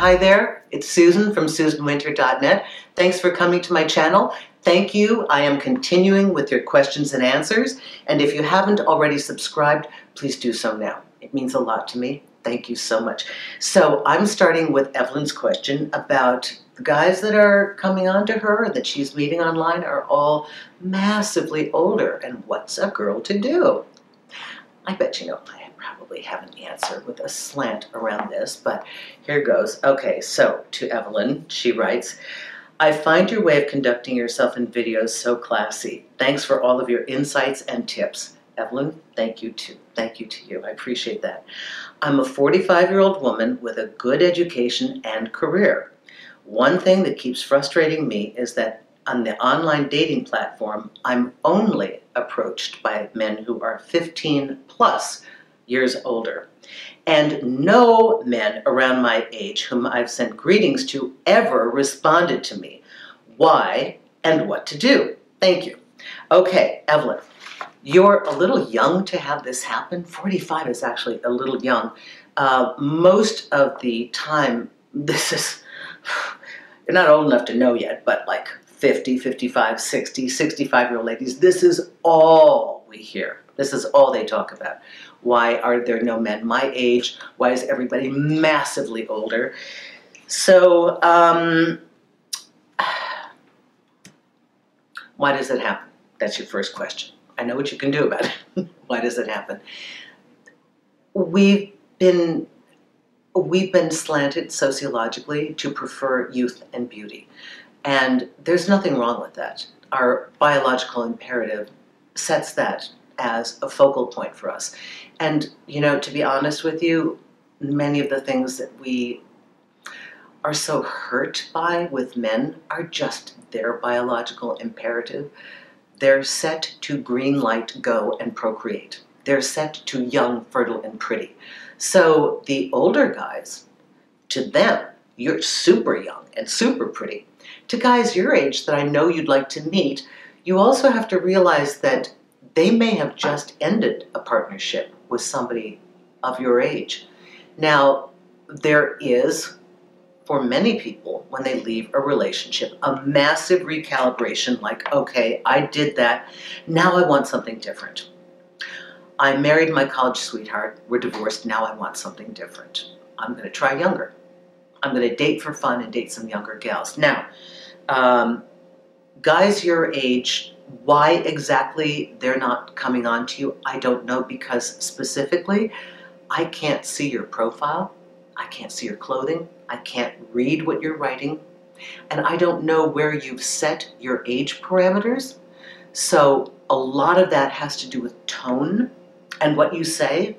Hi there, it's Susan from SusanWinter.net. Thanks for coming to my channel. Thank you. I am continuing with your questions and answers. And if you haven't already subscribed, please do so now. It means a lot to me. Thank you so much. So I'm starting with Evelyn's question about the guys that are coming on to her that she's meeting online are all massively older. And what's a girl to do? I bet you know probably have an answer with a slant around this, but here goes. Okay, so to Evelyn, she writes, I find your way of conducting yourself in videos so classy. Thanks for all of your insights and tips. Evelyn, thank you to thank you to you. I appreciate that. I'm a 45-year-old woman with a good education and career. One thing that keeps frustrating me is that on the online dating platform, I'm only approached by men who are 15 plus years older. And no men around my age whom I've sent greetings to ever responded to me. Why and what to do? Thank you. Okay, Evelyn, you're a little young to have this happen. 45 is actually a little young. Uh, most of the time, this is, you're not old enough to know yet, but like 50, 55, 60, 65 year old ladies, this is all we hear. This is all they talk about. Why are there no men my age? Why is everybody massively older? So, um, why does it happen? That's your first question. I know what you can do about it. why does it happen? We've been we've been slanted sociologically to prefer youth and beauty. And there's nothing wrong with that. Our biological imperative sets that as a focal point for us. And, you know, to be honest with you, many of the things that we are so hurt by with men are just their biological imperative. They're set to green light, go and procreate. They're set to young, fertile, and pretty. So the older guys, to them, you're super young and super pretty. To guys your age that I know you'd like to meet, you also have to realize that they may have just ended a partnership with somebody of your age. Now, there is, for many people, when they leave a relationship, a massive recalibration like, okay, I did that, now I want something different. I married my college sweetheart, we're divorced, now I want something different. I'm going to try younger. I'm going to date for fun and date some younger gals. Now, um, guys your age why exactly they're not coming on to you, I don't know because specifically, I can't see your profile, I can't see your clothing, I can't read what you're writing, and I don't know where you've set your age parameters. So a lot of that has to do with tone and what you say.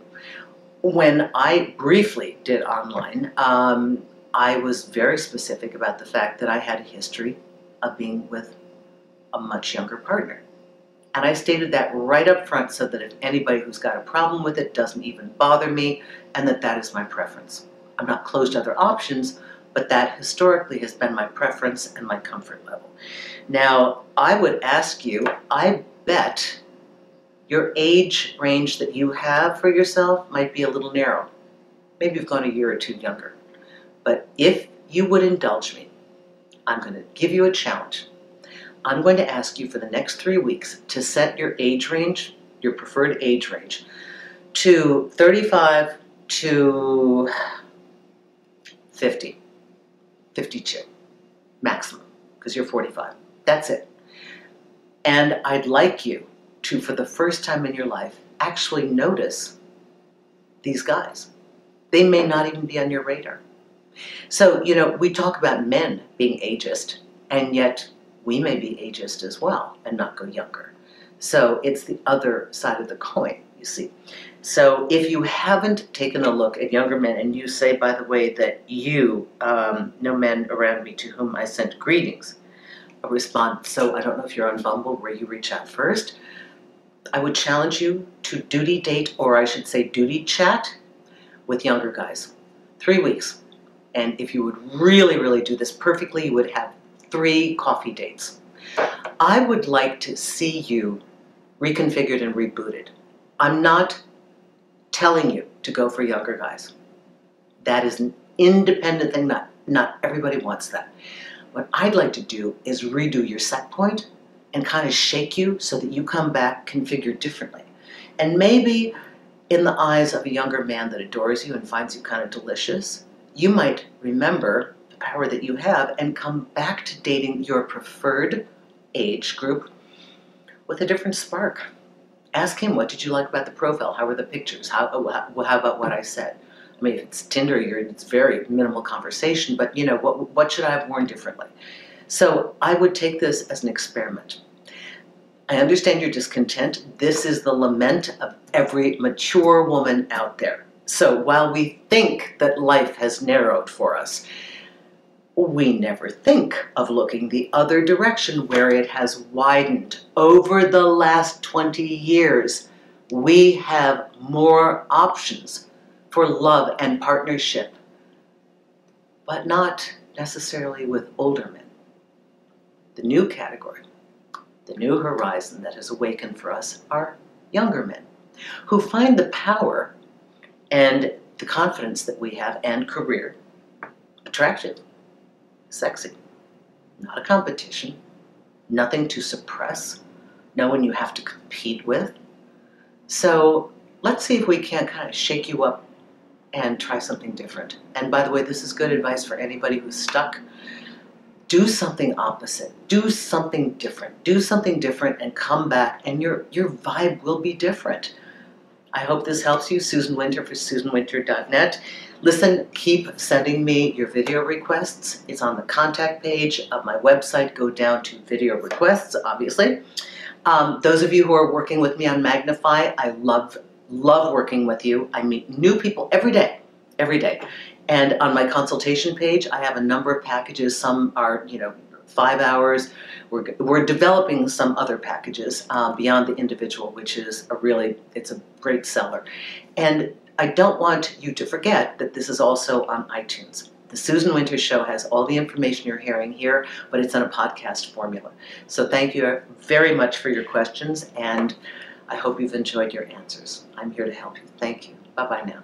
When I briefly did online, um, I was very specific about the fact that I had a history of being with a much younger partner. And I stated that right up front so that if anybody who's got a problem with it doesn't even bother me, and that that is my preference. I'm not closed to other options, but that historically has been my preference and my comfort level. Now, I would ask you, I bet your age range that you have for yourself might be a little narrow. Maybe you've gone a year or two younger. But if you would indulge me, I'm going to give you a challenge. I'm going to ask you for the next three weeks to set your age range, your preferred age range, to 35 to 50, 52 maximum, because you're 45. That's it. And I'd like you to, for the first time in your life, actually notice these guys. They may not even be on your radar. So, you know, we talk about men being ageist, and yet we may be ageist as well and not go younger. So it's the other side of the coin, you see. So if you haven't taken a look at younger men and you say, by the way, that you um, know men around me to whom I sent greetings, respond. So I don't know if you're on Bumble where you reach out first. I would challenge you to duty date, or I should say duty chat, with younger guys. Three weeks. And if you would really, really do this perfectly, you would have three coffee dates. I would like to see you reconfigured and rebooted. I'm not telling you to go for younger guys. That is an independent thing that Not everybody wants that. What I'd like to do is redo your set point and kind of shake you so that you come back configured differently. And maybe in the eyes of a younger man that adores you and finds you kind of delicious, you might remember power that you have and come back to dating your preferred age group with a different spark. Ask him, what did you like about the profile? How were the pictures? How, uh, how, how about what I said? I mean, if it's Tinder, you're, it's very minimal conversation, but you know, what, what should I have worn differently? So I would take this as an experiment. I understand your discontent. This is the lament of every mature woman out there. So while we think that life has narrowed for us, we never think of looking the other direction where it has widened. Over the last 20 years, we have more options for love and partnership, but not necessarily with older men. The new category, the new horizon that has awakened for us are younger men who find the power and the confidence that we have and career attractive, sexy, not a competition, nothing to suppress, no one you have to compete with. So let's see if we can kind of shake you up and try something different. And by the way, this is good advice for anybody who's stuck. Do something opposite. Do something different. Do something different and come back and your your vibe will be different. I hope this helps you. Susan Winter for susanwinter.net. Listen, keep sending me your video requests. It's on the contact page of my website. Go down to video requests, obviously. Um, those of you who are working with me on Magnify, I love love working with you. I meet new people every day, every day. And on my consultation page, I have a number of packages. Some are, you know, five hours. We're, we're developing some other packages uh, beyond the individual, which is a really, it's a great seller. And I don't want you to forget that this is also on iTunes. The Susan Winter Show has all the information you're hearing here, but it's in a podcast formula. So thank you very much for your questions, and I hope you've enjoyed your answers. I'm here to help you. Thank you. Bye bye now.